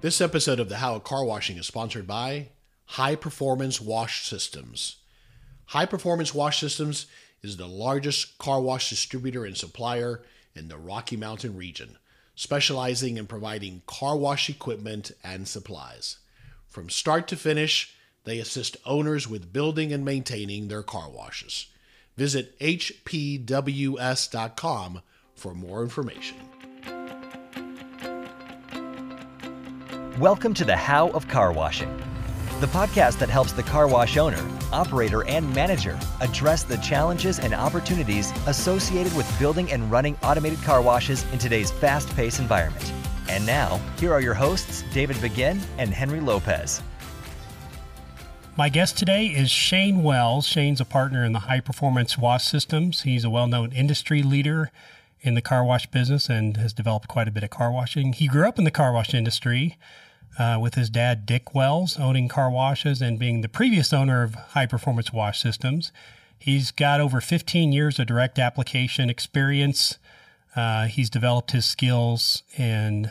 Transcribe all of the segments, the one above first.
This episode of the How of Car Washing is sponsored by Hi-Performance Wash Systems. Hi-Performance Wash Systems is the largest car wash distributor and supplier in the Rocky Mountain region, specializing in providing car wash equipment and supplies. From start to finish, they assist owners with building and maintaining their car washes. Visit hpws.com for more information. Welcome to the How of Car Washing, the podcast that helps the car wash owner, operator, and manager address the challenges and opportunities associated with building and running automated car washes in today's fast paced environment. And now, here are your hosts, David Begin and Henry Lopez. My guest today is Shane Wells. Shane's a partner in the Hi-Performance Wash Systems. He's a well known industry leader in the car wash business and has developed quite a bit of car washing. He grew up in the car wash industry uh, with his dad, Dick Wells, owning car washes and being the previous owner of Hi-Performance Wash Systems. He's got over 15 years of direct application experience. Uh, he's developed his skills in,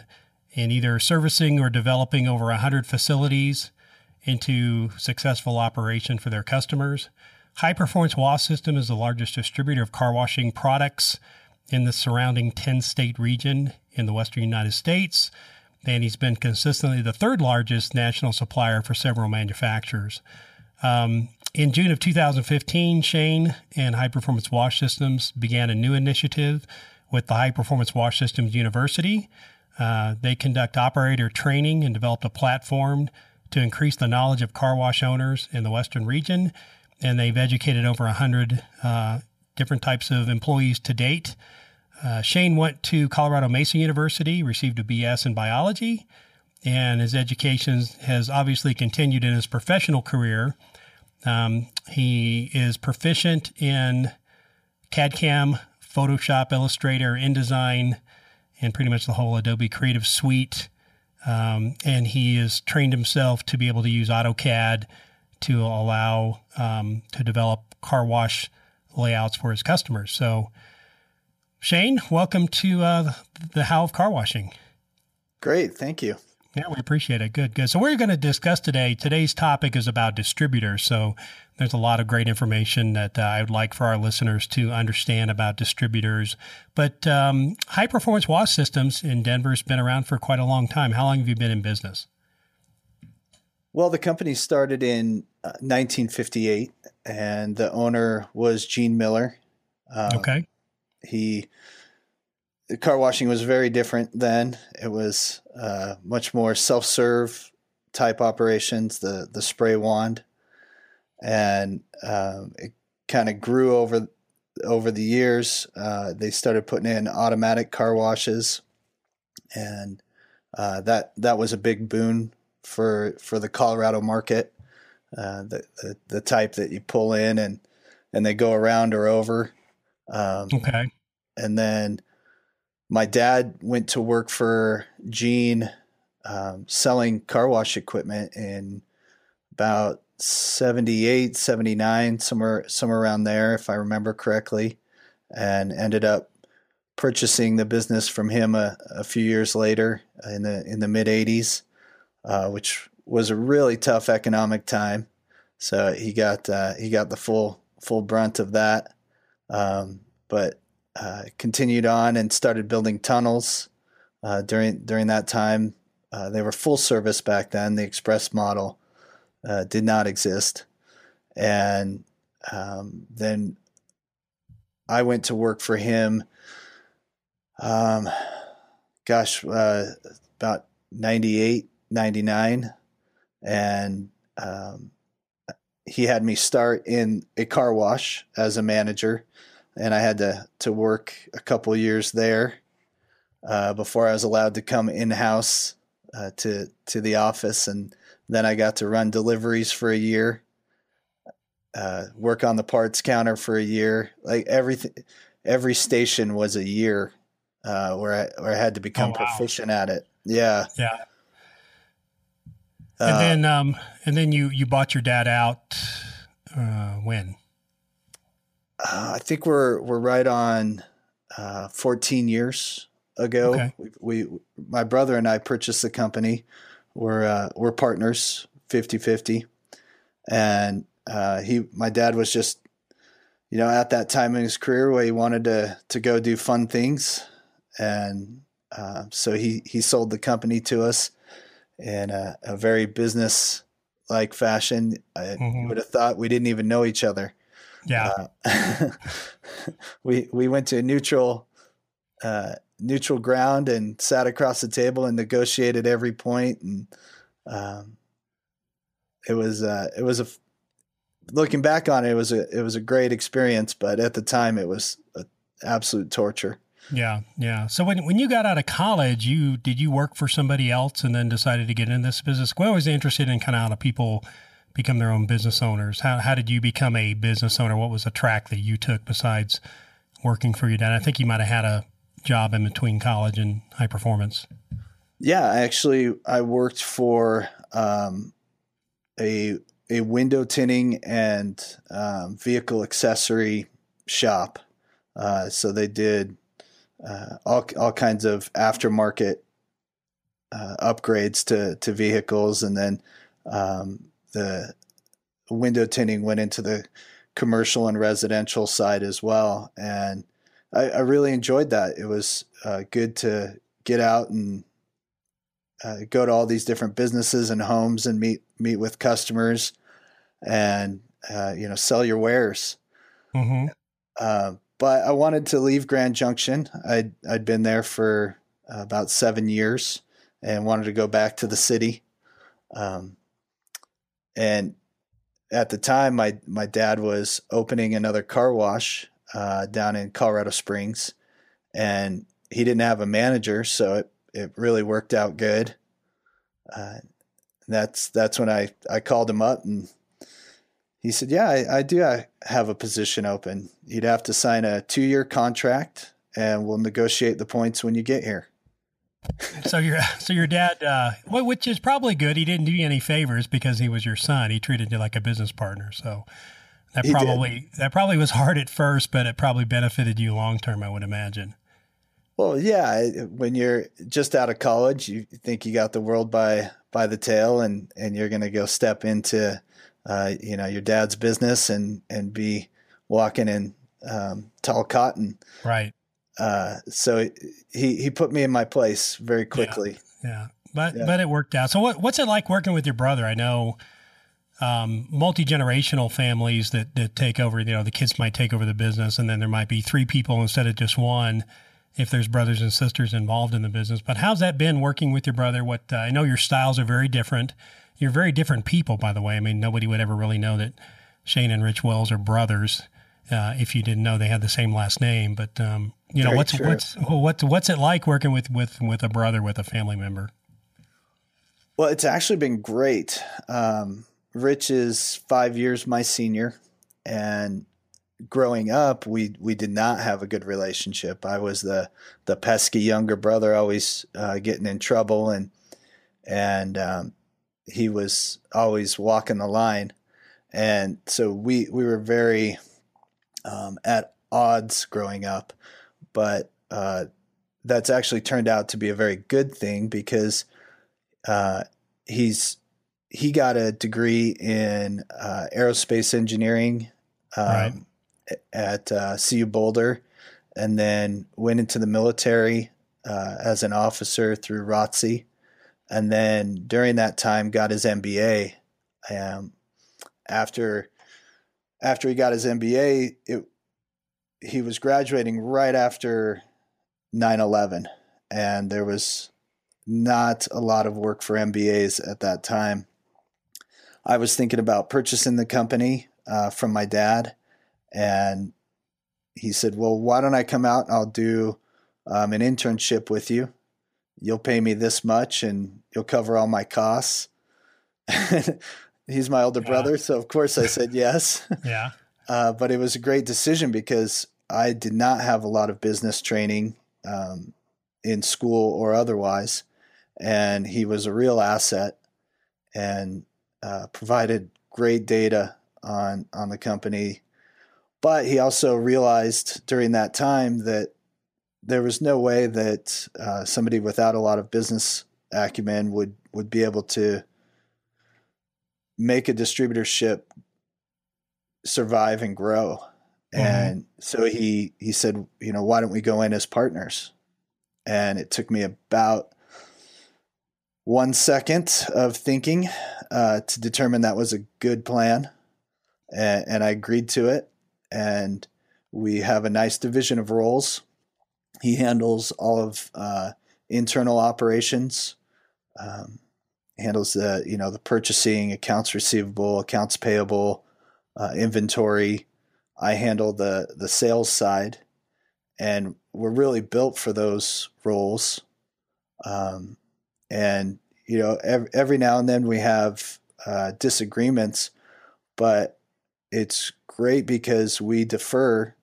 in either servicing or developing over 100 facilities into successful operation for their customers. Hi-Performance Wash System is the largest distributor of car washing products in the surrounding 10 state region in the western United States and he's been consistently the third largest national supplier for several manufacturers. Um, in June of 2015, Shane and Hi-Performance Wash Systems began a new initiative with the Hi-Performance Wash Systems University. Uh, they conduct operator training and developed a platform to increase the knowledge of car wash owners in the Western region. And they've educated over 100 uh, different types of employees to date. Uh, Shane went to Colorado Mesa University, received a BS in biology, and his education has obviously continued in his professional career. Um, he is proficient in CAD CAM, Photoshop, Illustrator, InDesign, and pretty much the whole Adobe Creative Suite. Um, and he has trained himself to be able to use AutoCAD to allow um, to develop car wash layouts for his customers. So, Shane, welcome to uh, the How of Car Washing. Great, thank you. Yeah, we appreciate it. Good, good. So we're going to discuss today. Today's topic is about distributors. So there's a lot of great information that uh, I would like for our listeners to understand about distributors. But um, Hi-Performance Wash Systems in Denver has been around for quite a long time. How long have you been in business? Well, the company started in uh, 1958, and the owner was Gene Miller. Uh, okay he car washing was very different then. It was uh, much more self-serve type operations, the the spray wand, and um, it kind of grew over over the years. Uh, they started putting in automatic car washes, and uh, that that was a big boon for for the Colorado market. Uh, the, the, the type that you pull in and and they go around or over. Um, okay. And then my dad went to work for Gene um, selling car wash equipment in about 78, 79, somewhere, somewhere around there, if I remember correctly, and ended up purchasing the business from him a, a few years later in the, in the mid 80s, uh, which was a really tough economic time. So he got, uh, he got the full, full brunt of that. Um, but uh, continued on and started building tunnels uh, during during that time. Uh, they were full service back then. The express model uh, did not exist, and um, then I went to work for him. Um, gosh, uh, about 98, 99. and um, he had me start in a car wash as a manager and I had to to work a couple years there uh, before I was allowed to come in house uh, to to the office, and then I got to run deliveries for a year, uh, work on the parts counter for a year. Like everything, every station was a year uh, where I where I had to become oh, wow. proficient at it. Yeah, yeah. And uh, then, um, and then you you bought your dad out uh, when? Uh, I think we're we're right on uh, 14 years ago. Okay. We, we, my brother and I purchased the company we're uh, we're partners 50-50. and uh, he my dad was just you know at that time in his career where he wanted to to go do fun things and uh, so he he sold the company to us in a, a very business like fashion. I mm-hmm. would have thought we didn't even know each other. Yeah. Uh, we we went to a neutral uh, neutral ground and sat across the table and negotiated every point and um, it was uh, it was a looking back on it, it was a it was a great experience, but at the time it was absolute torture. Yeah, yeah. So when when you got out of college, you did you work for somebody else and then decided to get in this business? We're always interested in kind of how people become their own business owners. How how did you become a business owner? What was the track that you took besides working for your dad? I think you might have had a job in between college and high performance. Yeah, I actually, I worked for um, a a window tinting and um, vehicle accessory shop. Uh, so they did uh, all all kinds of aftermarket uh, upgrades to to vehicles, and then um, the window tinting went into the commercial and residential side as well. And I, I really enjoyed that. It was uh, good to get out and uh, go to all these different businesses and homes and meet meet with customers and uh, you know sell your wares. Mm-hmm. Uh, but I wanted to leave Grand Junction. I'd I'd been there for about seven years and wanted to go back to the city. Um, and at the time, my my dad was opening another car wash uh, down in Colorado Springs, and he didn't have a manager, so it it really worked out good. Uh, that's that's when I I called him up and he said, "Yeah, I, I do have a position open. You'd have to sign a two-year contract, and we'll negotiate the points when you get here." So your so your dad, uh, which is probably good. He didn't do you any favors because he was your son. He treated you like a business partner. So that he probably did. that probably was hard at first, but it probably benefited you long term. I would imagine. Well, yeah. When you're just out of college, you think you got the world by by the tail, and and you're going to go step into uh, you know, your dad's business and and be walking in um, tall cotton. Right. Uh, so he he put me in my place very quickly. Yeah, yeah. but yeah. but it worked out. So what what's it like working with your brother? I know um, multi generational families that that take over. You know, the kids might take over the business, and then there might be three people instead of just one. If there's brothers and sisters involved in the business, but how's that been working with your brother? What uh, I know your styles are very different. You're very different people, by the way. I mean, nobody would ever really know that Shane and Rich Wells are brothers uh, if you didn't know they had the same last name. But um, you know, very what's true. what's what's what's it like working with with with a brother with a family member? Well, it's actually been great. Um, Rich is five years my senior, and growing up, we we did not have a good relationship. I was the the pesky younger brother, always uh, getting in trouble, and and um, he was always walking the line, and so we we were very um, at odds growing up, but uh, that's actually turned out to be a very good thing because uh, he's he got a degree in uh, aerospace engineering um, right. at uh, CU Boulder, and then went into the military uh, as an officer through ROTC and then during that time got his MBA. Um, after after he got his MBA, it he was graduating right after 9/11, and there was not a lot of work for MBAs at that time. I was thinking about purchasing the company uh, from my dad, and he said, "Well, why don't I come out? I'll do um, an internship with you." you'll pay me this much and you'll cover all my costs. He's my older yeah. brother, so of course I said yes. yeah. Uh, but it was a great decision because I did not have a lot of business training um, in school or otherwise, and he was a real asset and uh, provided great data on on the company. But he also realized during that time that there was no way that uh, somebody without a lot of business acumen would would be able to make a distributorship survive and grow. Mm-hmm. And so he he said, you know, why don't we go in as partners? And it took me about one second of thinking uh, to determine that was a good plan, and, and I agreed to it. And we have a nice division of roles. He handles all of uh, internal operations, um, handles the you know the purchasing, accounts receivable, accounts payable, uh, inventory. I handle the the sales side, and we're really built for those roles. Um, and you know, every, every now and then we have uh, disagreements, but it's great because we defer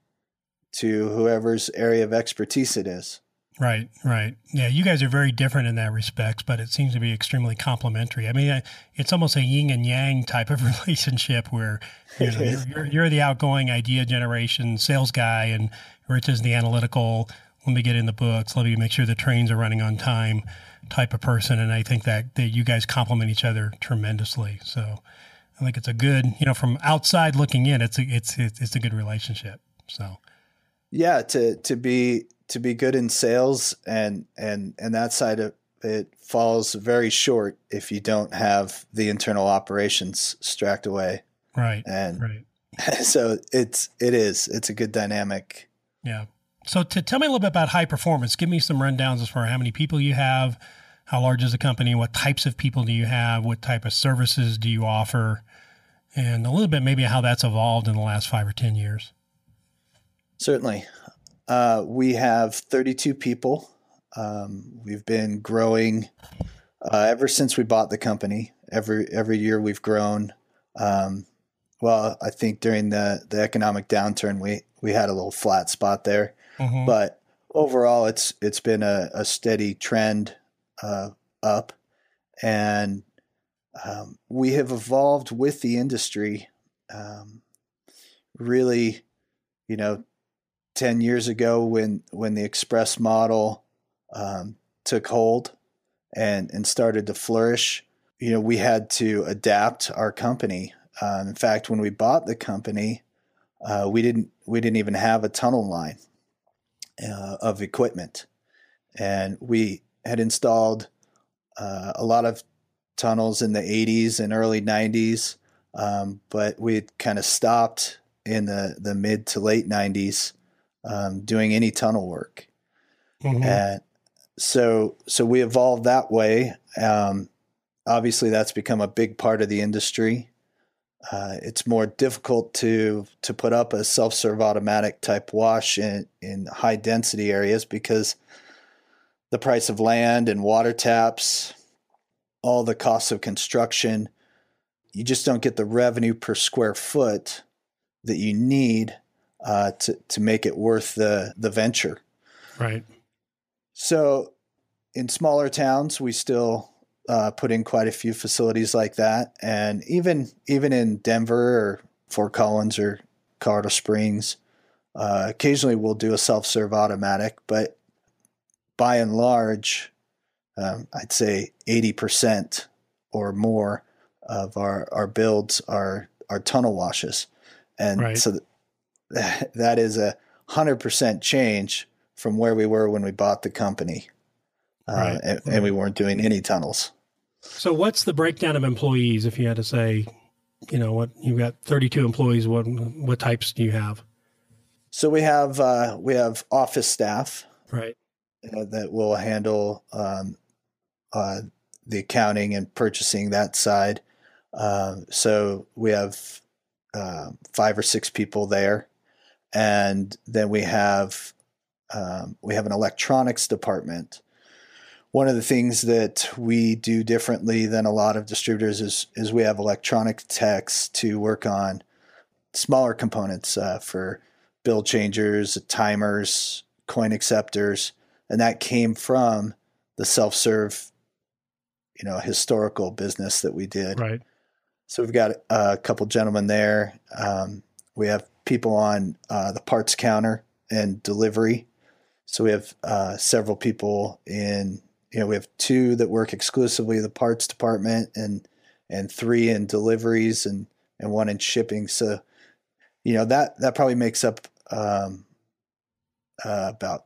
to whoever's area of expertise it is. Right, right. Yeah, you guys are very different in that respect, but it seems to be extremely complementary. I mean, it's almost a yin and yang type of relationship where you know, you're, you're, you're, the outgoing idea generation sales guy, and Rich is the analytical. Let me get in the books. Let me make sure the trains are running on time type of person. And I think that, that you guys complement each other tremendously. So I think it's a good, you know, from outside looking in, it's a, it's, it's, it's a good relationship. So yeah, to to be to be good in sales and and and that side of it falls very short if you don't have the internal operations strapped away. Right. And right. so it's it is it's a good dynamic. Yeah. So to tell me a little bit about high performance, give me some rundowns as far as how many people you have, how large is the company, what types of people do you have, what type of services do you offer, and a little bit maybe how that's evolved in the last five or ten years. Certainly. Uh, we have 32 people. Um, we've been growing uh, ever since we bought the company. Every every year we've grown. Um, well, I think during the, the economic downturn we we had a little flat spot there, mm-hmm. but overall it's it's been a, a steady trend uh, up, and um, we have evolved with the industry. Um, really, you know, 10 years ago when when the express model um, took hold and and started to flourish you know we had to adapt our company. Um, in fact when we bought the company uh, we didn't we didn't even have a tunnel line uh, of equipment. And we had installed uh, a lot of tunnels in the 80s and early 90s um, but we had kind of stopped in the, the mid to late 90s um, doing any tunnel work. Mm-hmm. And so, so we evolved that way. Um, obviously, that's become a big part of the industry. Uh, it's more difficult to to put up a self serve automatic type wash in in high density areas because the price of land and water taps, all the costs of construction, you just don't get the revenue per square foot that you need uh, to to make it worth the the venture. Right. So, in smaller towns, we still uh, put in quite a few facilities like that, and even even in Denver or Fort Collins or Colorado Springs, uh, occasionally we'll do a self serve automatic, but by and large, um, I'd say eighty percent or more of our our builds are are tunnel washes, and right. so that is a hundred percent change from where we were when we bought the company, uh, and, and, we weren't doing any tunnels. So, what's the breakdown of employees? If you had to say, you know, what you've got thirty-two employees, what what types do you have? So we have uh, we have office staff, right, uh, that will handle um, uh, the accounting and purchasing that side. Um, so we have uh, five or six people there and then we have um, we have an electronics department. One of the things that we do differently than a lot of distributors is is we have electronic techs to work on smaller components uh, for bill changers, timers, coin acceptors, and that came from the self serve, you know, historical business that we did. Right. So we've got a couple gentlemen there. Um, we have people on uh, the parts counter and delivery. So we have uh, several people in you know we have two that work exclusively the parts department and and three in deliveries and and one in shipping. So you know that that probably makes up um, uh, about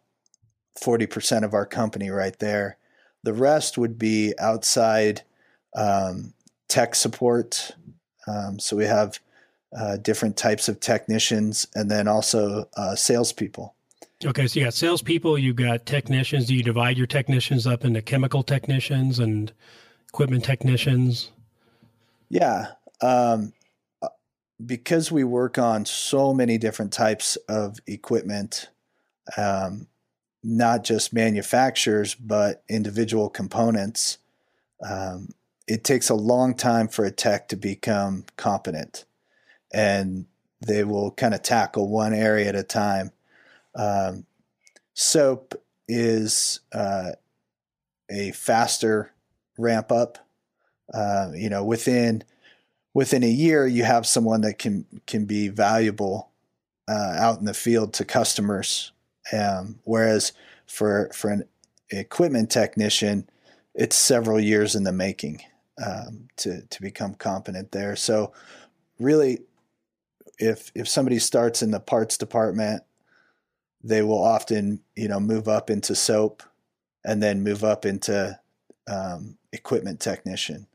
forty percent of our company right there. The rest would be outside um, tech support. Um, so we have uh, different types of technicians and then also uh, salespeople. Okay, so you got salespeople, you got technicians. Do you divide your technicians up into chemical technicians and equipment technicians? Yeah. Um, because we work on so many different types of equipment, um, not just manufacturers, but individual components, um, it takes a long time for a tech to become competent. And they will kind of tackle one area at a time. Um, soap is uh, a faster ramp up. Uh, you know, within within a year, you have someone that can can be valuable uh, out in the field to customers. Um, whereas for for an equipment technician, it's several years in the making um, to to become competent there. So, really, if if somebody starts in the parts department, they will often you know move up into soap, and then move up into um, equipment technician.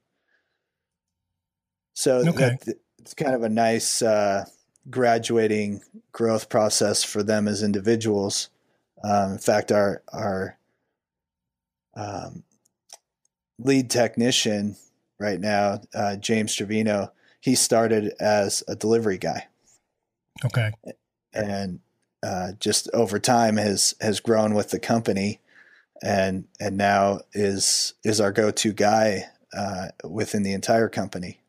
So okay. that, it's kind of a nice uh, graduating growth process for them as individuals. Um, in fact, our our um, lead technician right now, uh, James Trevino, he started as a delivery guy. Okay. And uh, just over time has has grown with the company, and and now is is our go to guy uh, within the entire company.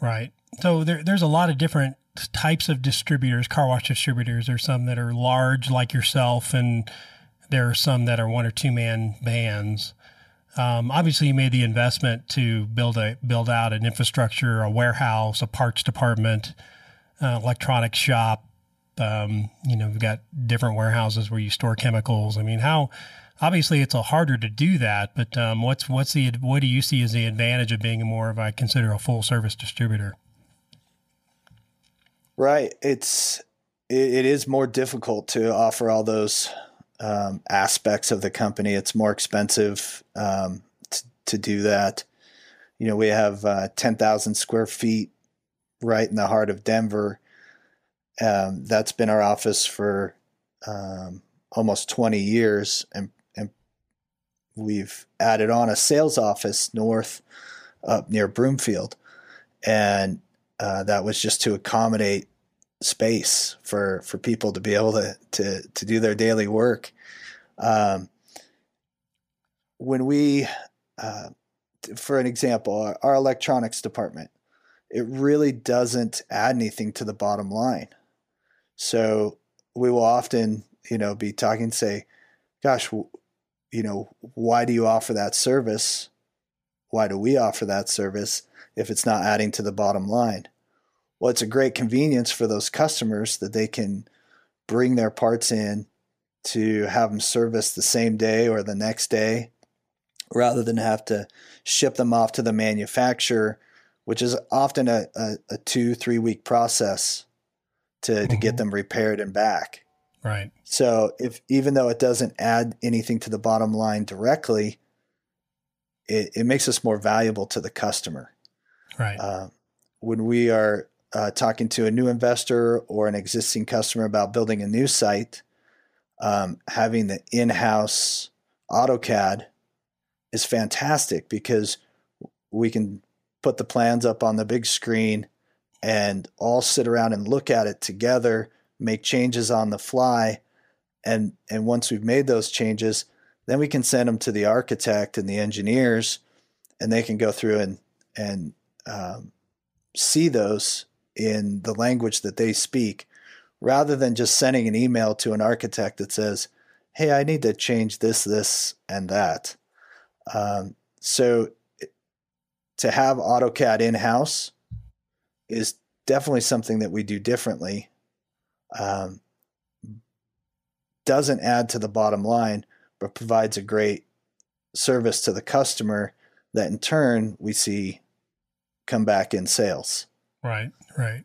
Right. So there, there's a lot of different types of distributors, car wash distributors. There's some that are large, like yourself, and there are some that are one or two man bands. Um, obviously, you made the investment to build a build out an infrastructure, a warehouse, a parts department, uh, electronics shop. Um, you know, we've got different warehouses where you store chemicals. I mean, how obviously it's a harder to do that, but um, what's what's the what do you see as the advantage of being more of I consider a full service distributor? Right, it's it, it is more difficult to offer all those um, aspects of the company. It's more expensive um, t- to do that. You know, we have uh, 10,000 square feet right in the heart of Denver. Um, that's been our office for um, almost 20 years, and and we've added on a sales office north up near Broomfield, and uh, that was just to accommodate space for for people to be able to to to do their daily work. Um, when we, uh, for an example, our, our, electronics department, it really doesn't add anything to the bottom line. So we will often, you know, be talking, say, "Gosh, you know, why do you offer that service? Why do we offer that service if it's not adding to the bottom line?" Well, it's a great convenience for those customers that they can bring their parts in to have them serviced the same day or the next day rather than have to ship them off to the manufacturer, which is often a, a, a two, three week process to, mm-hmm. to get mm-hmm. them repaired and back. Right. So if even though it doesn't add anything to the bottom line directly, it, it makes us more valuable to the customer. Right. Uh, when we are uh, talking to a new investor or an existing customer about building a new site, um, having the in-house AutoCAD is fantastic because we can put the plans up on the big screen and all sit around and look at it together, make changes on the fly, and and once we've made those changes, then we can send them to the architect and the engineers, and they can go through and and um, see those in the language that they speak rather than just sending an email to an architect that says, Hey, I need to change this, this, and that. Um, so to have AutoCAD in house is definitely something that we do differently. Um, doesn't add to the bottom line, but provides a great service to the customer that in turn we see come back in sales. Right, right.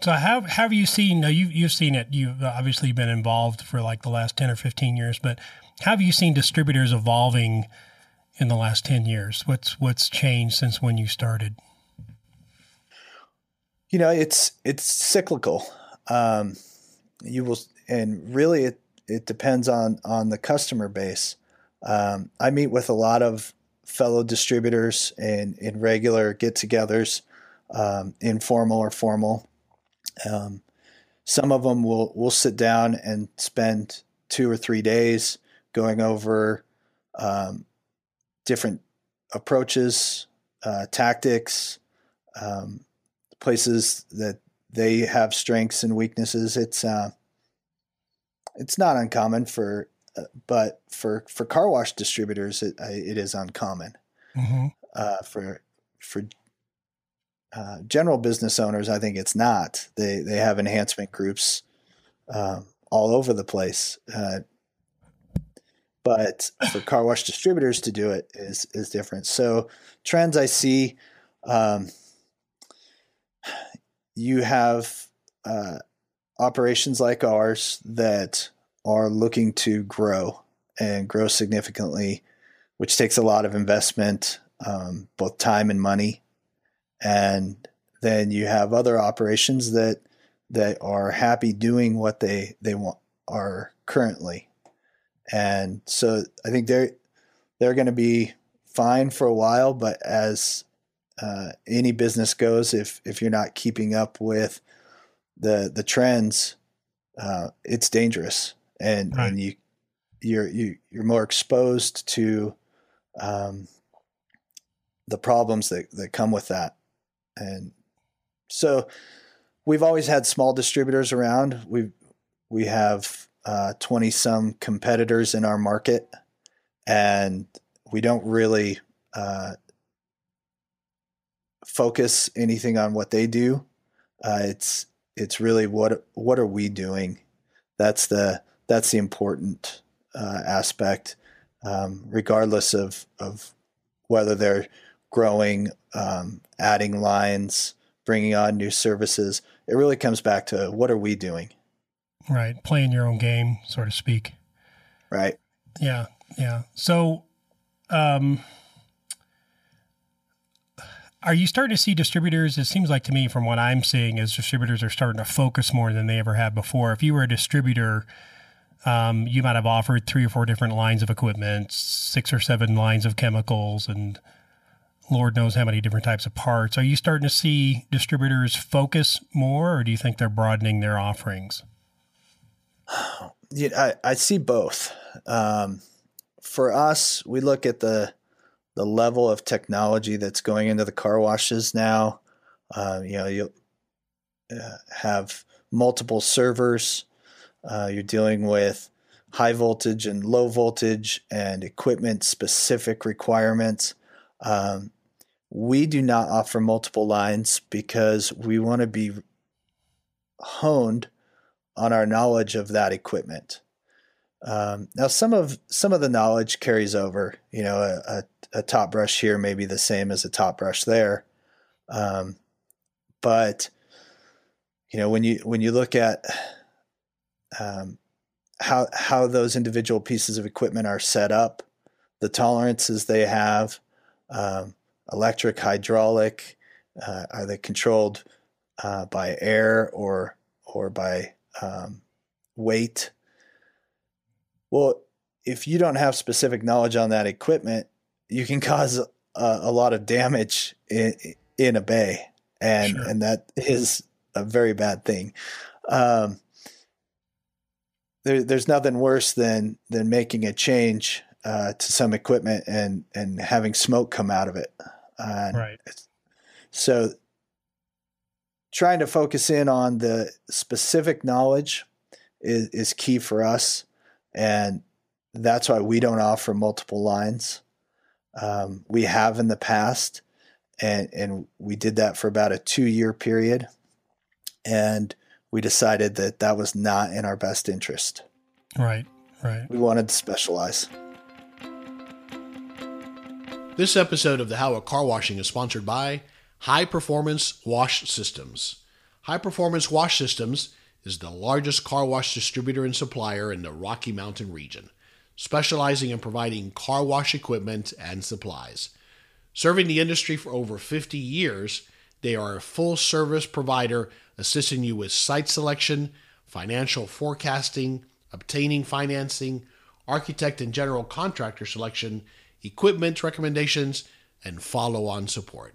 So have have you seen? Now you you've seen it. You've obviously been involved for like the last ten or fifteen years, but have you seen distributors evolving in the last ten years? What's what's changed since when you started? You know, it's it's cyclical. Um, you will, and really, it it depends on on the customer base. Um, I meet with a lot of fellow distributors in in regular get-togethers, um, informal or formal. Um, some of them will will sit down and spend two or three days going over um, different approaches, uh, tactics, um, places that they have strengths and weaknesses. It's uh, it's not uncommon for, uh, but for for car wash distributors, it it is uncommon. Mm-hmm. Uh, for for uh, general business owners, I think it's not. They they have enhancement groups um, all over the place. But for car wash distributors to do it is is different. So trends I see, um, you have uh, operations like ours that are looking to grow and grow significantly, which takes a lot of investment, um, both time and money and then you have other operations that that are happy doing what they they want are currently and so i think they're they're going to be fine for a while but as uh, any business goes if if you're not keeping up with the the trends uh, it's dangerous and right. and you you're you, you're more exposed to um, the problems that, that come with that and so we've always had small distributors around. We we have twenty uh, some competitors in our market, and we don't really uh, focus anything on what they do. Uh, it's it's really what what are we doing? That's the that's the important uh, aspect, um, regardless of of whether they're growing, um, adding lines, bringing on new services. It really comes back to what are we doing? Right. Playing your own game, so to speak. Right. Yeah. Yeah. So, um, are you starting to see distributors? It seems like to me, from what I'm seeing, is distributors are starting to focus more than they ever have before. If you were a distributor, um, you might have offered three or four different lines of equipment, six or seven lines of chemicals, and Lord knows how many different types of parts. Are you starting to see distributors focus more, or do you think they're broadening their offerings? I, I see both. Um, for us, we look at the the level of technology that's going into the car washes now. Uh, you know, you uh, have multiple servers. Uh, you're dealing with high voltage and low voltage and equipment specific requirements. Um, we do not offer multiple lines because we want to be honed on our knowledge of that equipment. Um, now, some of some of the knowledge carries over. You know, a, a, a, top brush here may be the same as a top brush there, um, but you know when you when you look at um, how how those individual pieces of equipment are set up, the tolerances they have, um, electric, hydraulic? Uh, are they controlled uh, by air or or by um, weight? Well, if you don't have specific knowledge on that equipment, you can cause a, a lot of damage in, in a bay, and sure. and that is a very bad thing. Um, there, there's nothing worse than than making a change uh, to some equipment and and having smoke come out of it. right. So trying to focus in on the specific knowledge is, is key for us, and that's why we don't offer multiple lines. Um, we have in the past, and and we did that for about a two year period, and we decided that that was not in our best interest. Right, right. We wanted to specialize. This episode of the How a Car Washing is sponsored by Hi-Performance Wash Systems. Hi-Performance Wash Systems is the largest car wash distributor and supplier in the Rocky Mountain region, specializing in providing car wash equipment and supplies. Serving the industry for over 50 years, they are a full service provider assisting you with site selection, financial forecasting, obtaining financing, architect and general contractor selection, equipment recommendations, and follow on support.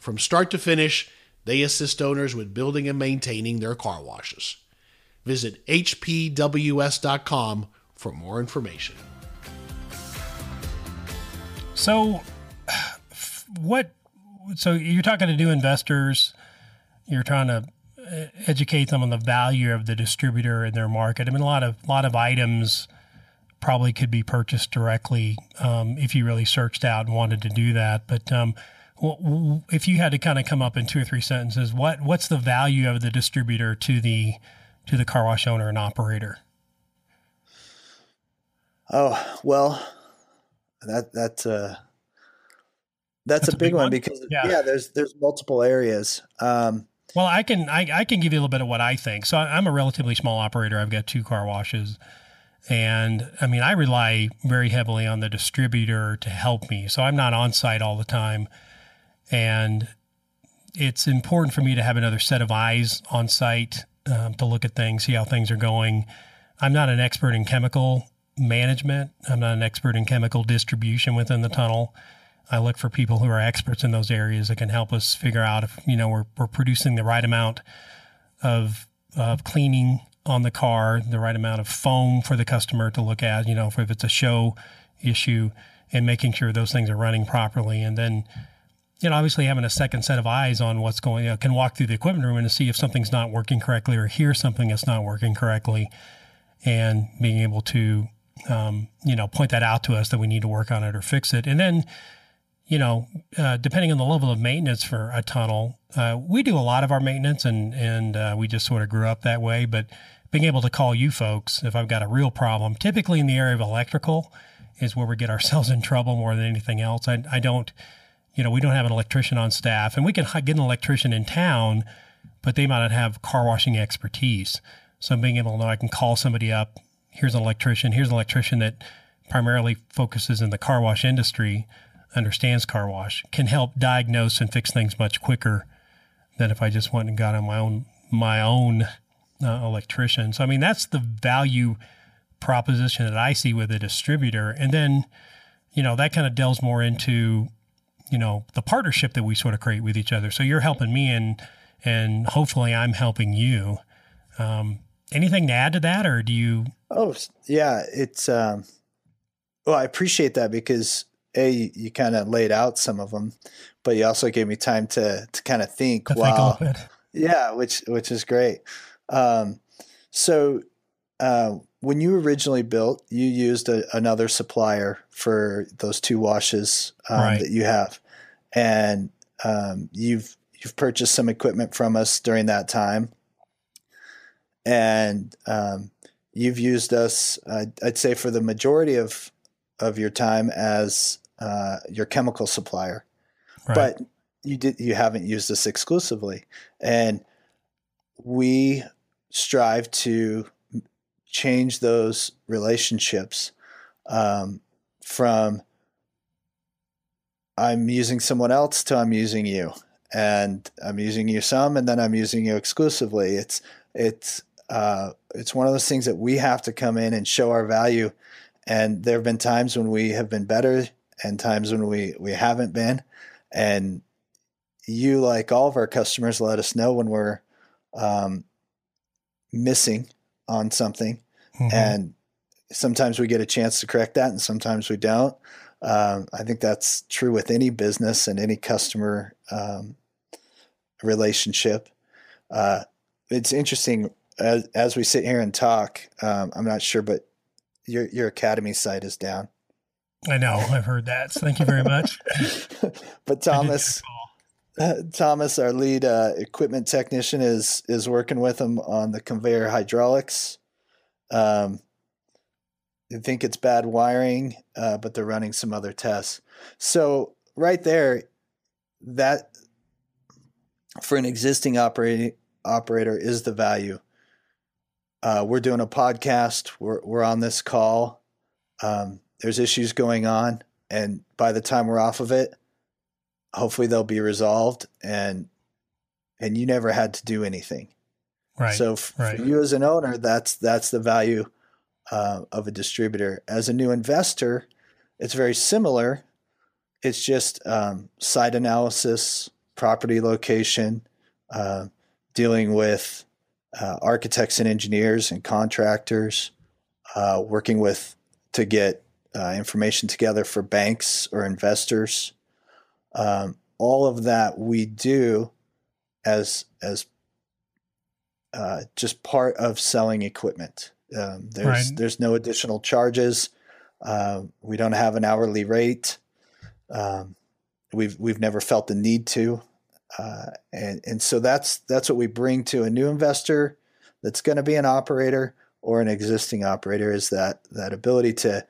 From start to finish, they assist owners with building and maintaining their car washes. Visit hpws.com for more information. So, what? So you're talking to new investors. You're trying to uh, educate them on the value of the distributor in their market. I mean, a lot of lot of items probably could be purchased directly um, if you really searched out and wanted to do that. But um, if you had to kind of come up in two or three sentences, what what's the value of the distributor to the to the car wash owner and operator? Oh well, that that's uh that's, that's a, a, big, big one, one, because yeah. yeah. there's there's multiple areas. Um, well, I can I, I can give you a little bit of what I think. So I'm a relatively small operator. I've got two car washes. And I mean, I rely very heavily on the distributor to help me. So I'm not on site all the time. And it's important for me to have another set of eyes on site um, to look at things, see how things are going. I'm not an expert in chemical management, I'm not an expert in chemical distribution within the tunnel. I look for people who are experts in those areas that can help us figure out if you know we're, we're producing the right amount of of cleaning on the car, the right amount of foam for the customer to look at, you know, if it's a show issue and making sure those things are running properly. And then, you know, obviously having a second set of eyes on what's going, you know, can walk through the equipment room and see if something's not working correctly or hear something that's not working correctly and being able to, um, you know, point that out to us that we need to work on it or fix it. And then, you know, uh, depending on the level of maintenance for a tunnel, uh, we do a lot of our maintenance, and and uh, we just sort of grew up that way. But being able to call you folks if I've got a real problem, typically in the area of electrical, is where we get ourselves in trouble more than anything else. I, I don't, you know, we don't have an electrician on staff, and we can get an electrician in town, but they might not have car washing expertise. So being able to know I can call somebody up. Here's an electrician. Here's an electrician that primarily focuses in the car wash industry understands car wash can help diagnose and fix things much quicker than if I just went and got on my own my own uh, electrician. So I mean that's the value proposition that I see with a distributor, and then you know that kind of delves more into you know the partnership that we sort of create with each other. So you're helping me, and and hopefully I'm helping you. Um, anything to add to that, or do you? Oh yeah, it's. Um, well, I appreciate that because a you, you kind of laid out some of them, but you also gave me time to to kind of think. To wow, think yeah, which which is great. Um, so uh, when you originally built, you used a, another supplier for those two washes um, right. that you have, and um, you've you've purchased some equipment from us during that time, and um, you've used us. I'd say for the majority of of your time as uh, your chemical supplier, right. but you did you haven't used us exclusively, and we strive to change those relationships um, from I'm using someone else to I'm using you, and I'm using you some, and then I'm using you exclusively. It's it's uh, it's one of those things that we have to come in and show our value. And there have been times when we have been better and times when we we haven't been and you like all of our customers let us know when we're um, missing on something mm-hmm. and sometimes we get a chance to correct that and sometimes we don't um, i think that's true with any business and any customer um, relationship uh, it's interesting as, as we sit here and talk um, i'm not sure but your your academy site is down I know. I've heard that. So thank you very much. but Thomas, Thomas, our lead uh, equipment technician, is is working with them on the conveyor hydraulics. Um, I think it's bad wiring, uh, but they're running some other tests. So right there, that for an existing operating operator is the value. Uh, we're doing a podcast. We're we're on this call. Um, there's issues going on, and by the time we're off of it, hopefully they'll be resolved. And and you never had to do anything. Right. So f- right. for you as an owner, that's that's the value uh, of a distributor. As a new investor, it's very similar. It's just um, site analysis, property location, uh, dealing with uh, architects and engineers and contractors, uh, working with to get uh, information together for banks or investors. Um, all of that we do as as uh, just part of selling equipment. Um, there's Right. there's no additional charges. Uh, we don't have an hourly rate. Um, we've we've never felt the need to, uh, and and so that's that's what we bring to a new investor that's going to be an operator or an existing operator is that that ability to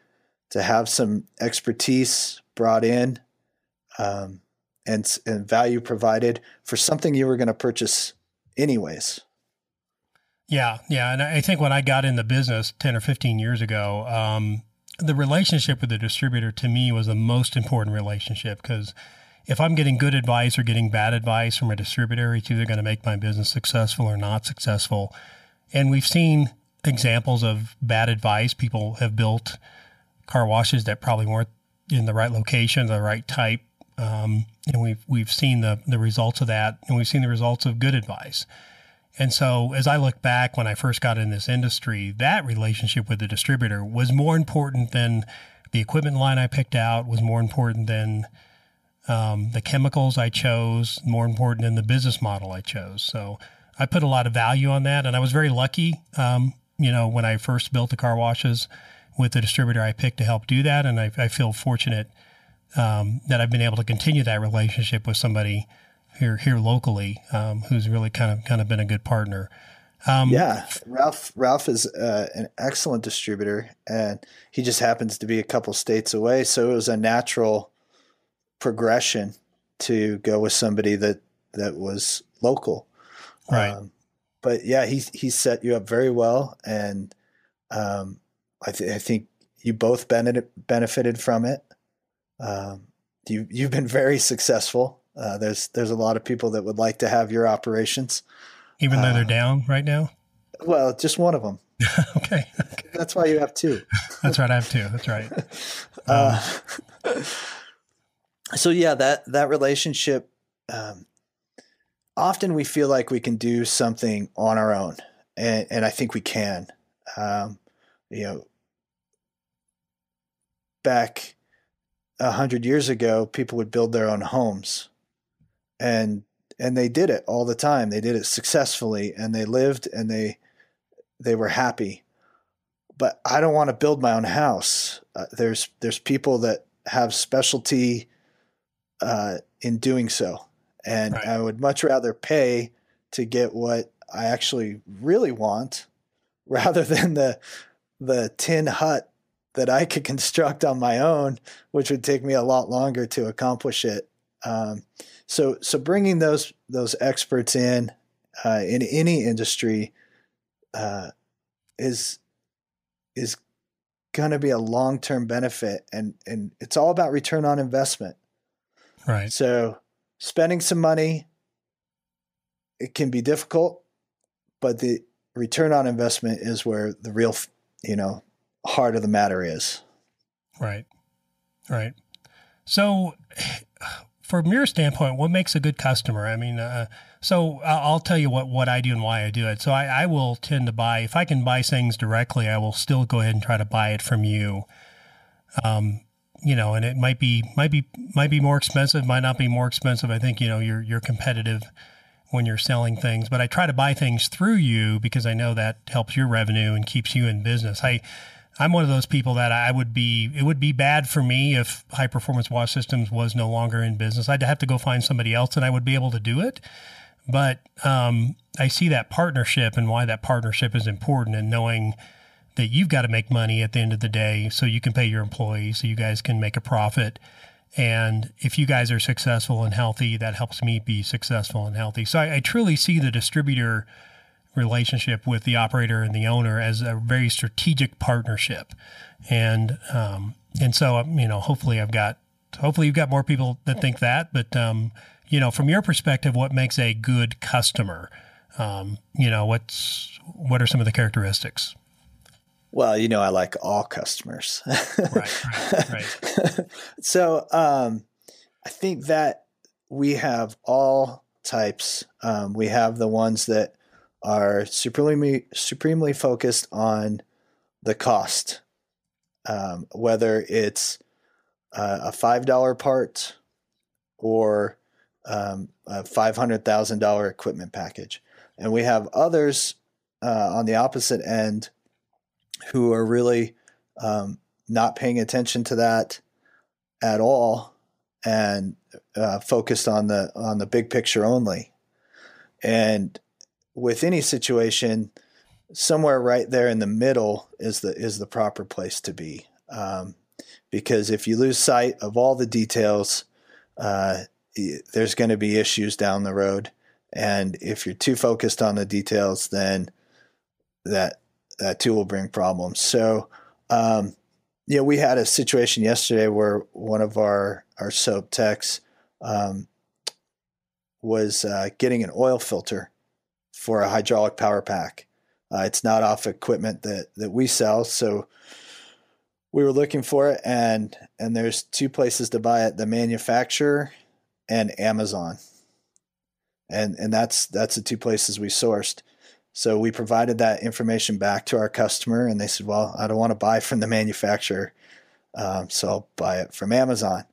to have some expertise brought in um, and and value provided for something you were going to purchase anyways. Yeah, yeah, and I think when I got in the business ten or fifteen years ago, um, the relationship with the distributor to me was the most important relationship because if I'm getting good advice or getting bad advice from a distributor, it's either going to make my business successful or not successful. And we've seen examples of bad advice. People have built car washes that probably weren't in the right location, the right type. Um, and we've we've seen the the results of that, and we've seen the results of good advice. And so, as I look back when I first got in this industry, that relationship with the distributor was more important than the equipment line I picked out, was more important than um, the chemicals I chose, more important than the business model I chose. So, I put a lot of value on that. And I was very lucky, um, you know, when I first built the car washes with the distributor I picked to help do that. And I, I feel fortunate um, that I've been able to continue that relationship with somebody here here locally um, who's really kind of kind of been a good partner. Um, Yeah, Ralph Ralph is uh, an excellent distributor, and he just happens to be a couple states away. So it was a natural progression to go with somebody that that was local. Right. Um, but yeah, he he set you up very well, and um, I, th- I think you both benefited benefited from it. Um, you you've been very successful. Uh, there's there's a lot of people that would like to have your operations. even though they're uh, down right now. Well, just one of them. okay, That's why you have two. that's right. I have two. That's right. Uh, so yeah, that that relationship. Um, often we feel like we can do something on our own, and and I think we can. Um, you know, back a hundred years ago, people would build their own homes, and and they did it all the time. They did it successfully, and they lived, and they they were happy. But I don't want to build my own house. Uh, there's there's people that have specialty uh, in doing so, and Right. I would much rather pay to get what I actually really want, rather than the the tin hut that I could construct on my own, which would take me a lot longer to accomplish it. Um, so so bringing those those experts in uh, in any industry uh, is is going to be a long term benefit, and and it's all about return on investment. Right. So spending some money, it can be difficult, but the return on investment is where the real, you know, heart of the matter is. Right. Right. So, from your standpoint, what makes a good customer? I mean, uh, so I'll tell you what, what I do and why I do it. So I, I will tend to buy, if I can buy things directly, I will still go ahead and try to buy it from you. Um, you know, and it might be, might be, might be more expensive, might not be more expensive. I think, you know, you're, you're competitive when you're selling things, but I try to buy things through you because I know that helps your revenue and keeps you in business. I, I'm one of those people that I would be, it would be bad for me if Hi-Performance Wash Systems was no longer in business. I'd have to go find somebody else and I would be able to do it. But um, I see that partnership and why that partnership is important and knowing that you've got to make money at the end of the day so you can pay your employees, so you guys can make a profit. And if you guys are successful and healthy, that helps me be successful and healthy. So I, I truly see the distributor relationship with the operator and the owner as a very strategic partnership. And um, and so um, you know, hopefully, I've got hopefully you've got more people that think that. But um, you know, from your perspective, what makes a good customer? Um, you know, what's what are some of the characteristics? Well, you know, I like all customers. right, right, right. so um, I think that we have all types. Um, we have the ones that are supremely supremely focused on the cost, um, whether it's uh, a five dollar part or um, a five hundred thousand dollar equipment package, and we have others uh, on the opposite end who are really um, not paying attention to that at all and uh, focused on the on the big picture only. And with any situation, somewhere right there in the middle is the is the proper place to be. Um, because if you lose sight of all the details, uh, there's going to be issues down the road. And if you're too focused on the details, then that that too will bring problems. So, um, you know, we had a situation yesterday where one of our our soap techs um, was uh, getting an oil filter for a hydraulic power pack. Uh, it's not off equipment that that we sell, so we were looking for it, and and there's two places to buy it: the manufacturer and Amazon, and and that's that's the two places we sourced. So we provided that information back to our customer, and they said, "Well, I don't want to buy from the manufacturer, um, so I'll buy it from Amazon."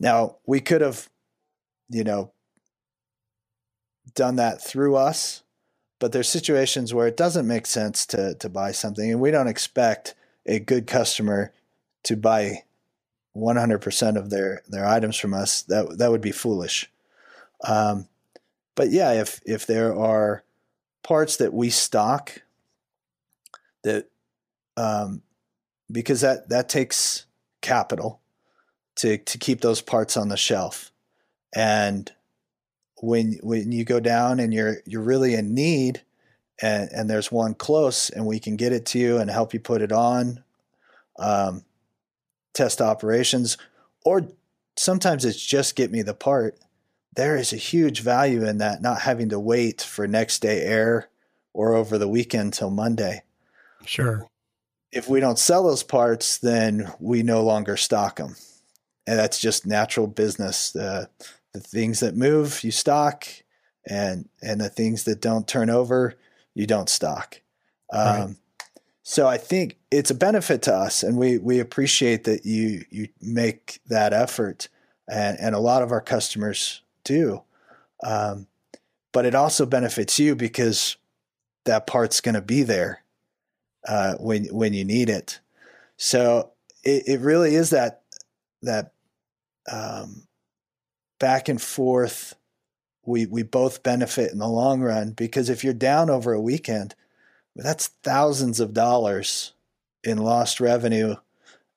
Now we could have, you know, done that through us, but there's situations where it doesn't make sense to to buy something, and we don't expect a good customer to buy 100% of their their items from us. That that would be foolish. Um, but yeah, if if there are parts that we stock that um, because that that takes capital to to keep those parts on the shelf and when when you go down and you're you're really in need and and there's one close and we can get it to you and help you put it on um, test operations or sometimes it's just get me the part there is a huge value in that not having to wait for next day air or over the weekend till Monday. Sure. If we don't sell those parts, then we no longer stock them. And that's just natural business. The, the things that move, you stock, and and the things that don't turn over, you don't stock. Um, right. So I think it's a benefit to us, and we we appreciate that you you make that effort, and and a lot of our customers do. Um, but it also benefits you because that part's going to be there uh, when when you need it. So it, it really is that that um, back and forth. We we both benefit in the long run because if you're down over a weekend, that's thousands of dollars in lost revenue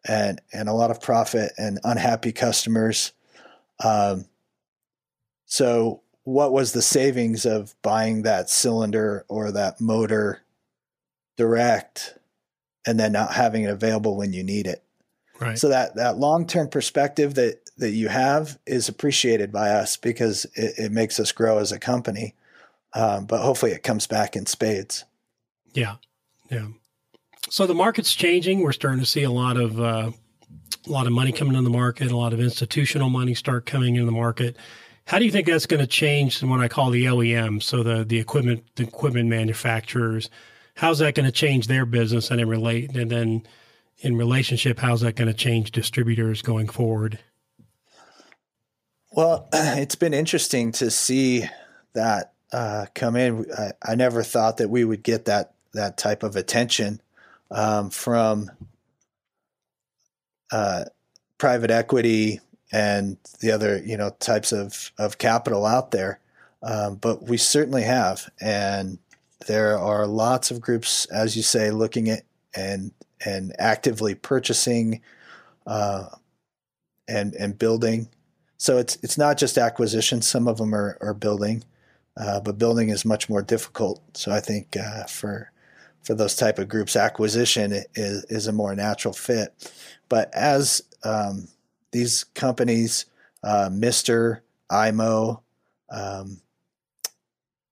and and a lot of profit and unhappy customers. Um, so, what was the savings of buying that cylinder or that motor direct and then not having it available when you need it? Right. So that that long term perspective that that you have is appreciated by us because it, it makes us grow as a company. Um, but hopefully, it comes back in spades. Yeah, yeah. So the market's changing. We're starting to see a lot of uh, a lot of money coming in the market. A lot of institutional money start coming in the market. How do you think that's going to change what I call the OEM, so the the equipment the equipment manufacturers? How's that going to change their business and in relate and then in relationship, how's that going to change distributors going forward? Well, it's been interesting to see that uh, come in. I, I, never thought that we would get that that type of attention um, from uh, private equity and the other you know types of of capital out there. Um, but we certainly have, and there are lots of groups, as you say, looking at and and actively purchasing uh, and and building. So it's it's not just acquisition. Some of them are, are building, uh, but building is much more difficult. So I think uh, for for those type of groups, acquisition is, is a more natural fit. But as um, these companies, uh, Mister, IMO, um,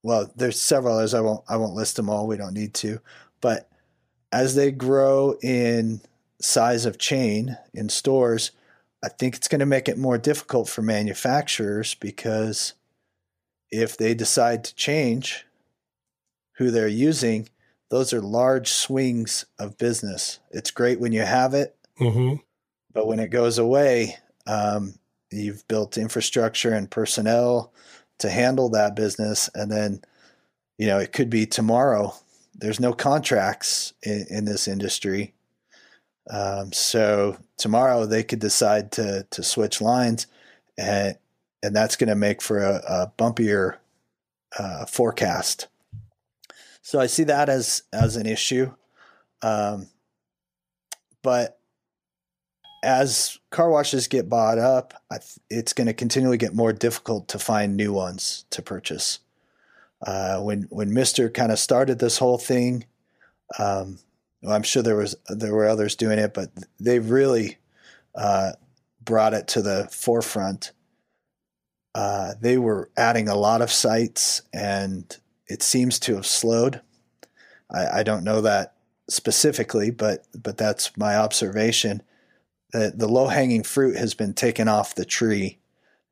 well, there's several others. I won't I won't list them all. We don't need to. But as they grow in size of chain in stores, I think it's going to make it more difficult for manufacturers because if they decide to change who they're using, those are large swings of business. It's great when you have it, mm-hmm. but when it goes away, um, you've built infrastructure and personnel to handle that business, and then you know it could be tomorrow. There's no contracts in, in this industry, um, so tomorrow they could decide to to switch lines, and and that's going to make for a, a bumpier uh, forecast. So I see that as as an issue, um, but as car washes get bought up, th- it's going to continually get more difficult to find new ones to purchase. Uh, when when Mister kind of started this whole thing, um, well, I'm sure there was there were others doing it, but they really uh, brought it to the forefront. Uh, they were adding a lot of sites, and it seems to have slowed. I, I don't know that specifically, but but that's my observation. That the low hanging fruit has been taken off the tree,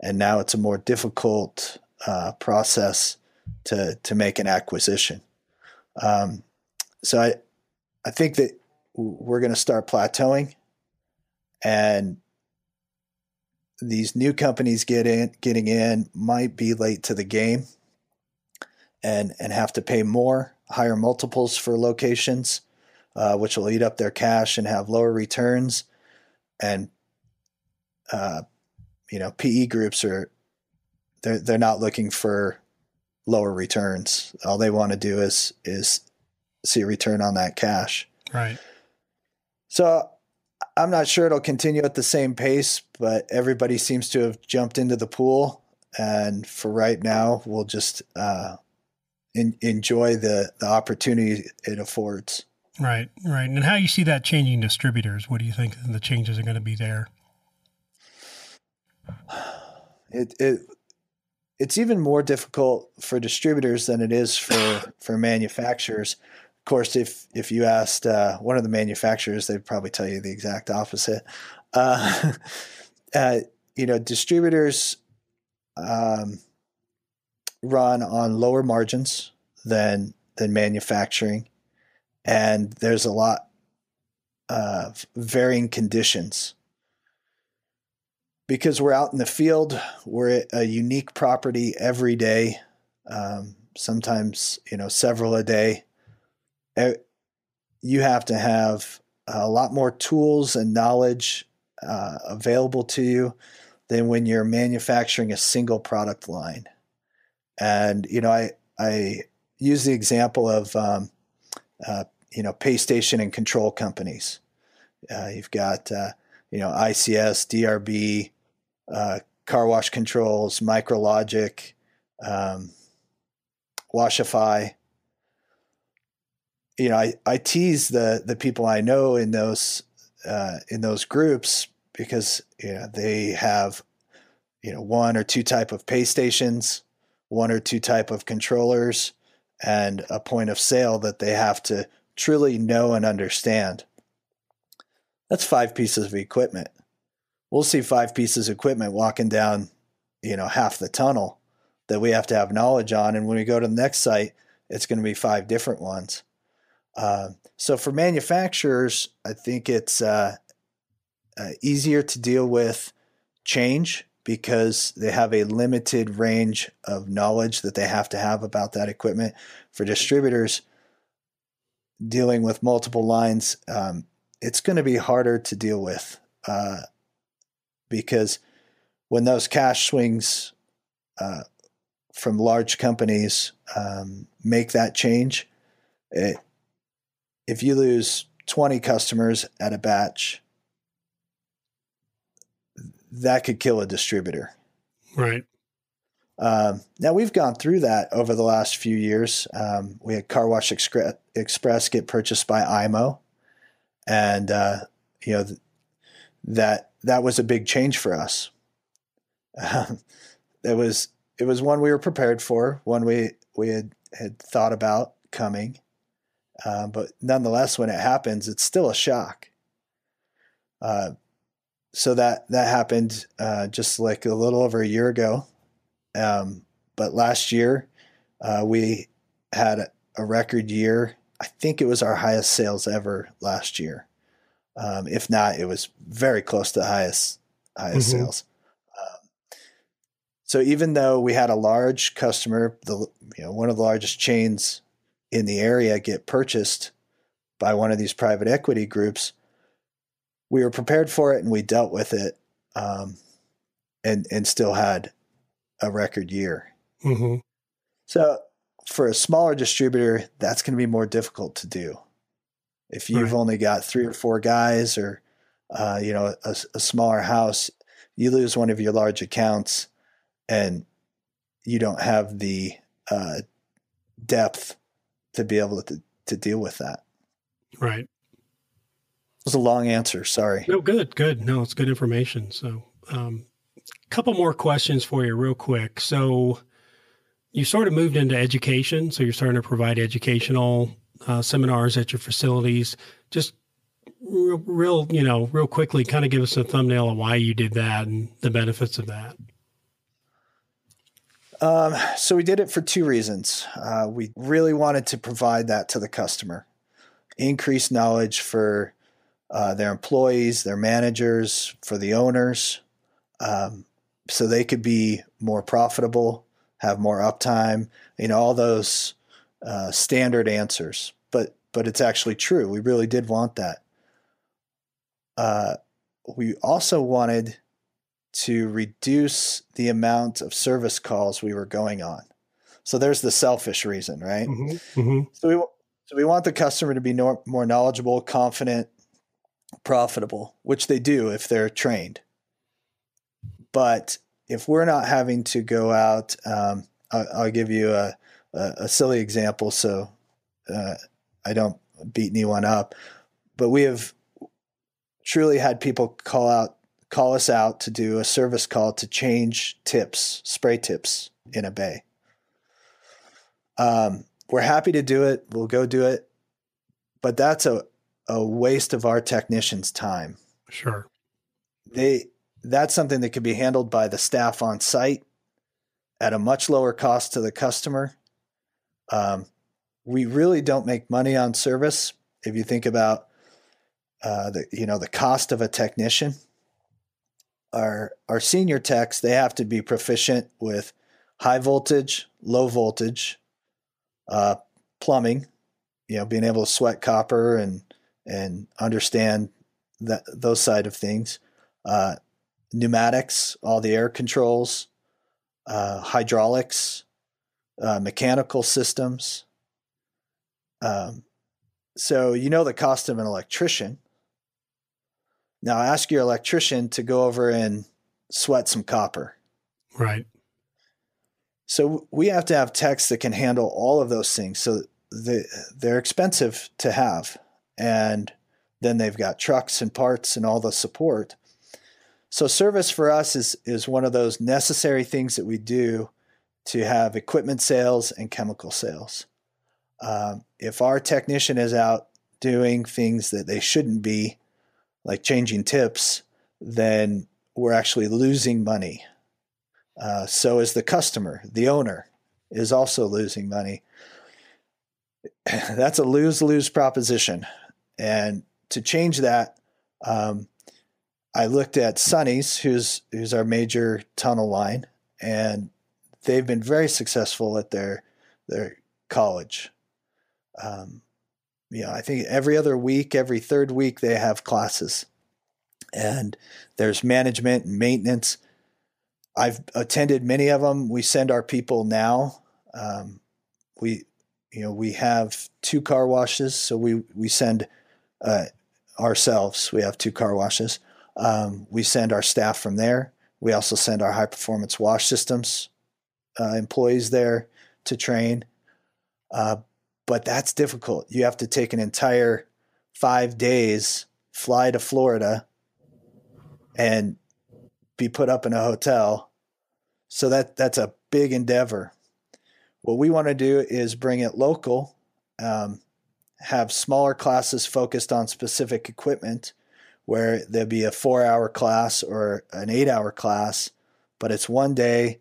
and now it's a more difficult uh, process to to make an acquisition. Um, so I I think that we're going to start plateauing, and these new companies get in, getting in might be late to the game, and and have to pay more, higher multiples for locations, uh, which will eat up their cash and have lower returns, and uh, you know PE groups are they're they're not looking for lower returns. All they want to do is is see a return on that cash. Right. So I'm not sure it'll continue at the same pace, but everybody seems to have jumped into the pool. And for right now, we'll just uh, in, enjoy the, the opportunity it affords. Right, right. And how you see that changing distributors? What do you think the changes are going to be there? It, it it's even more difficult for distributors than it is for for manufacturers of course, if if you asked uh, one of the manufacturers, they'd probably tell you the exact opposite. Uh, uh, you know, distributors um, run on lower margins than than manufacturing, and there's a lot of varying conditions because we're out in the field. We're a unique property every day. Um, sometimes, you know, several a day you have to have a lot more tools and knowledge uh, available to you than when you're manufacturing a single product line. And you know, I I use the example of um, uh, you know pay station and control companies. Uh, you've got uh, you know ICS, DRB, uh, car wash controls, Micrologic, um, Washify you know, I, I tease the the people I know in those uh, in those groups because you know they have you know one or two type of pay stations, one or two type of controllers, and a point of sale that they have to truly know and understand. That's five pieces of equipment. We'll see five pieces of equipment walking down, you know, half the tunnel that we have to have knowledge on, and when we go to the next site, it's going to be five different ones. Uh, so for manufacturers, I think it's uh, uh, easier to deal with change because they have a limited range of knowledge that they have to have about that equipment. For distributors, dealing with multiple lines, um, it's going to be harder to deal with uh, because when those cash swings uh, from large companies um, make that change, it, if you lose 20 customers at a batch, that could kill a distributor. Right. Um, now we've gone through that over the last few years. Um, we had Car Wash Express get purchased by IMO, and uh, you know th- that that was a big change for us. Um, it was it was one we were prepared for, one we we had had thought about coming, uh, but nonetheless, when it happens, it's still a shock. Uh, so that that happened uh, just like a little over a year ago. Um, but last year, uh, we had a, a, record year. I think it was our highest sales ever last year. Um, if not, it was very close to the highest highest mm-hmm. sales. Um, so even though we had a large customer, the you know one of the largest chains in the area get purchased by one of these private equity groups, we were prepared for it and we dealt with it, um, and and still had a record year. Mm-hmm. So for a smaller distributor, that's going to be more difficult to do. If you've right. only got three or four guys, or uh, you know a, a smaller house, you lose one of your large accounts, and you don't have the uh, depth to be able to to deal with that. Right. It was a long answer. Sorry. No, good, good. No, it's good information. So, um, couple more questions for you, real quick. So, you sort of moved into education, so you're starting to provide educational uh, seminars at your facilities. Just real, real, you know, real quickly, kind of give us a thumbnail of why you did that and the benefits of that. Um, so we did it for two reasons. Uh, we really wanted to provide that to the customer, increase knowledge for uh, their employees, their managers, for the owners, um, so they could be more profitable, have more uptime, you know, all those uh, standard answers. But but it's actually true. We really did want that. Uh, we also wanted to reduce the amount of service calls we were going on. So there's the selfish reason, right? Mm-hmm, mm-hmm. So we so we want the customer to be more, more knowledgeable, confident, profitable, which they do if they're trained. But if we're not having to go out, um, I'll, I'll, give you a, a, a, silly example so uh, I don't beat anyone up. But we have truly had people call out, call us out to do a service call to change tips, spray tips in a bay. Um, we're happy to do it. We'll go do it, but that's a a waste of our technicians' time. Sure. They that's something that can be handled by the staff on site at a much lower cost to the customer. Um, we really don't make money on service. If you think about uh, the you know the cost of a technician, our our senior techs they have to be proficient with high voltage, low voltage, uh, plumbing, you know, being able to sweat copper and and understand that those side of things. Uh, pneumatics, all the air controls, uh, hydraulics, uh, mechanical systems. Um, so you know the cost of an electrician. Now ask your electrician to go over and sweat some copper. Right. So we have to have techs that can handle all of those things. So they, they're expensive to have. And then they've got trucks and parts and all the support. So service for us is is one of those necessary things that we do to have equipment sales and chemical sales. Um, if our technician is out doing things that they shouldn't be, like changing tips, then we're actually losing money. Uh, so is the customer, the owner is also losing money. That's a lose lose proposition. And to change that, um, I looked at Sonny's, who's who's our major tunnel line, and they've been very successful at their their college. Um, you know, I think every other week, every third week, they have classes, and there's management and maintenance. I've attended many of them. We send our people now. Um, we, you know, we have two car washes, so we we send uh, ourselves. We have two car washes Um, we send our staff from there. We also send our Hi-Performance Wash Systems uh, employees there to train. Uh, but that's difficult. You have to take an entire five days, fly to Florida, and be put up in a hotel. So that that's a big endeavor. What we want to do is bring it local, um, have smaller classes focused on specific equipment, where there'll be a four-hour class or an eight-hour class, but it's one day,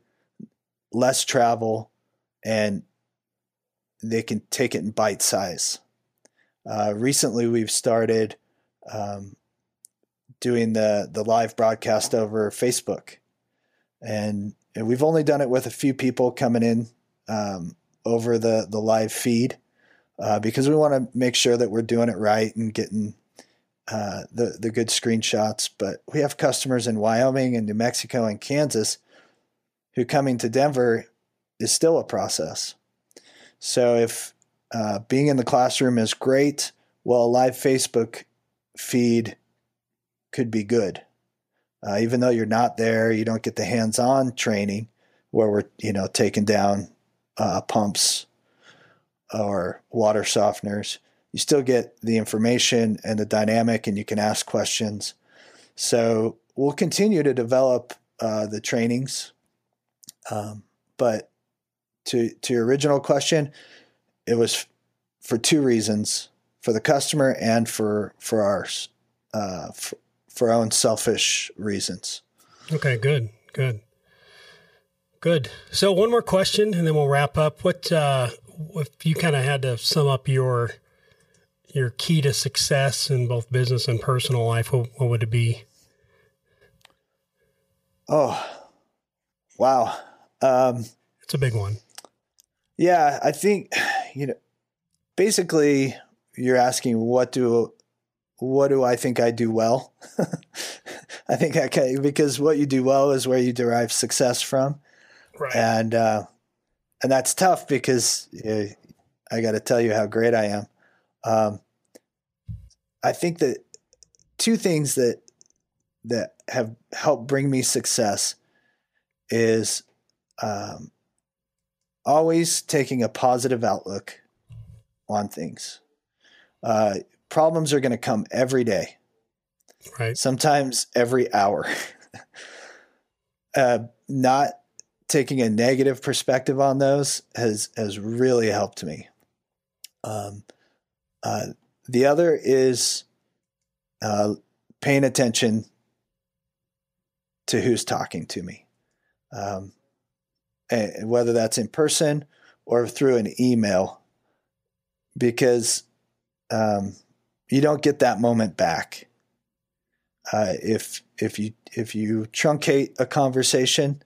less travel, and they can take it in bite size. Uh, recently, we've started um, doing the the live broadcast over Facebook, and, and, we've only done it with a few people coming in um, over the the live feed uh, because we want to make sure that we're doing it right and getting uh, the the good screenshots. But we have customers in Wyoming and New Mexico and Kansas who coming to Denver is still a process. So if uh, being in the classroom is great, well, a live Facebook feed could be good. Uh, even though you're not there, you don't get the hands-on training where we're you know taking down uh, pumps or water softeners. You still get the information and the dynamic, and you can ask questions. So we'll continue to develop uh, the trainings, um, but to to your original question, it was for two reasons: for the customer and for for ours, uh, for, for our own selfish reasons. Okay, good, good, good. So one more question, and then we'll wrap up. What uh, if you kind of had to sum up your your key to success in both business and personal life? What, what would it be? Oh, wow. Um, it's a big one. Yeah, I think you know. Basically, you're asking what do what do I think I do well? I think can because what you do well is where you derive success from, right? And uh, and that's tough because uh, I got to tell you how great I am. Um, I think that two things that that have helped bring me success is um, always taking a positive outlook on things. Uh, problems are going to come every day, right? Sometimes every hour. uh, not taking a negative perspective on those has has really helped me. Um, uh, the other is uh, paying attention to who's talking to me. Um, whether that's in person or through an email, because um, you don't get that moment back. Uh, if if you if you truncate a conversation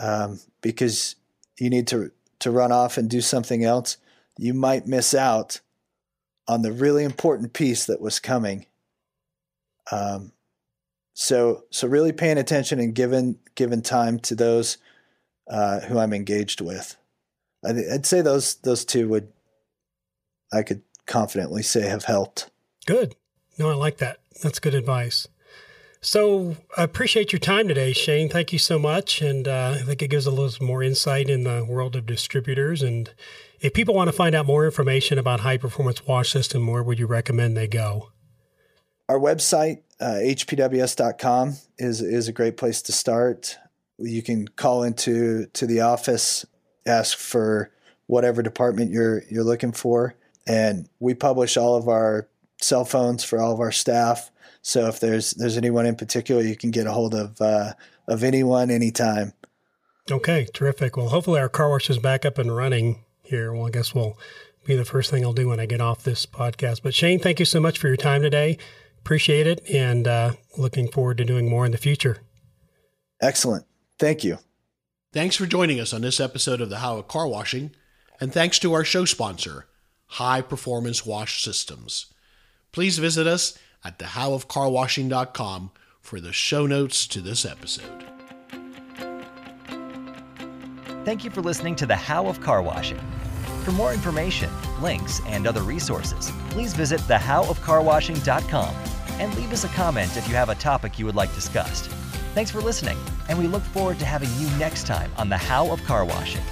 um, because you need to to run off and do something else, you might miss out on the really important piece that was coming. Um, so so really paying attention and giving giving time to those uh, who I'm engaged with. I'd say those those two would I could confidently say have helped. Good. No, I like that. That's good advice. So I appreciate your time today, Shane. Thank you so much. And uh, I think it gives a little more insight in the world of distributors. And if people want to find out more information about Hi-Performance Wash System, where would you recommend they go? Our website, uh, hpws.com, is, is a great place to start you can call into to the office, ask for whatever department you're you're looking for, and we publish all of our cell phones for all of our staff. So if there's there's anyone in particular, you can get a hold of uh, of anyone anytime. Okay, terrific. Well, hopefully our car wash is back up and running here. Well, I guess we'll be the first thing I'll do when I get off this podcast. But Shane, thank you so much for your time today. Appreciate it, and uh, looking forward to doing more in the future. Excellent. Thank you. Thanks for joining us on this episode of the How of Car Washing, and thanks to our show sponsor, Hi-Performance Wash Systems. Please visit us at thehowofcarwashing.com for the show notes to this episode. Thank you for listening to the How of Car Washing. For more information, links, and other resources, please visit thehowofcarwashing.com and leave us a comment if you have a topic you would like discussed. Thanks for listening, and we look forward to having you next time on The How of Car Washing.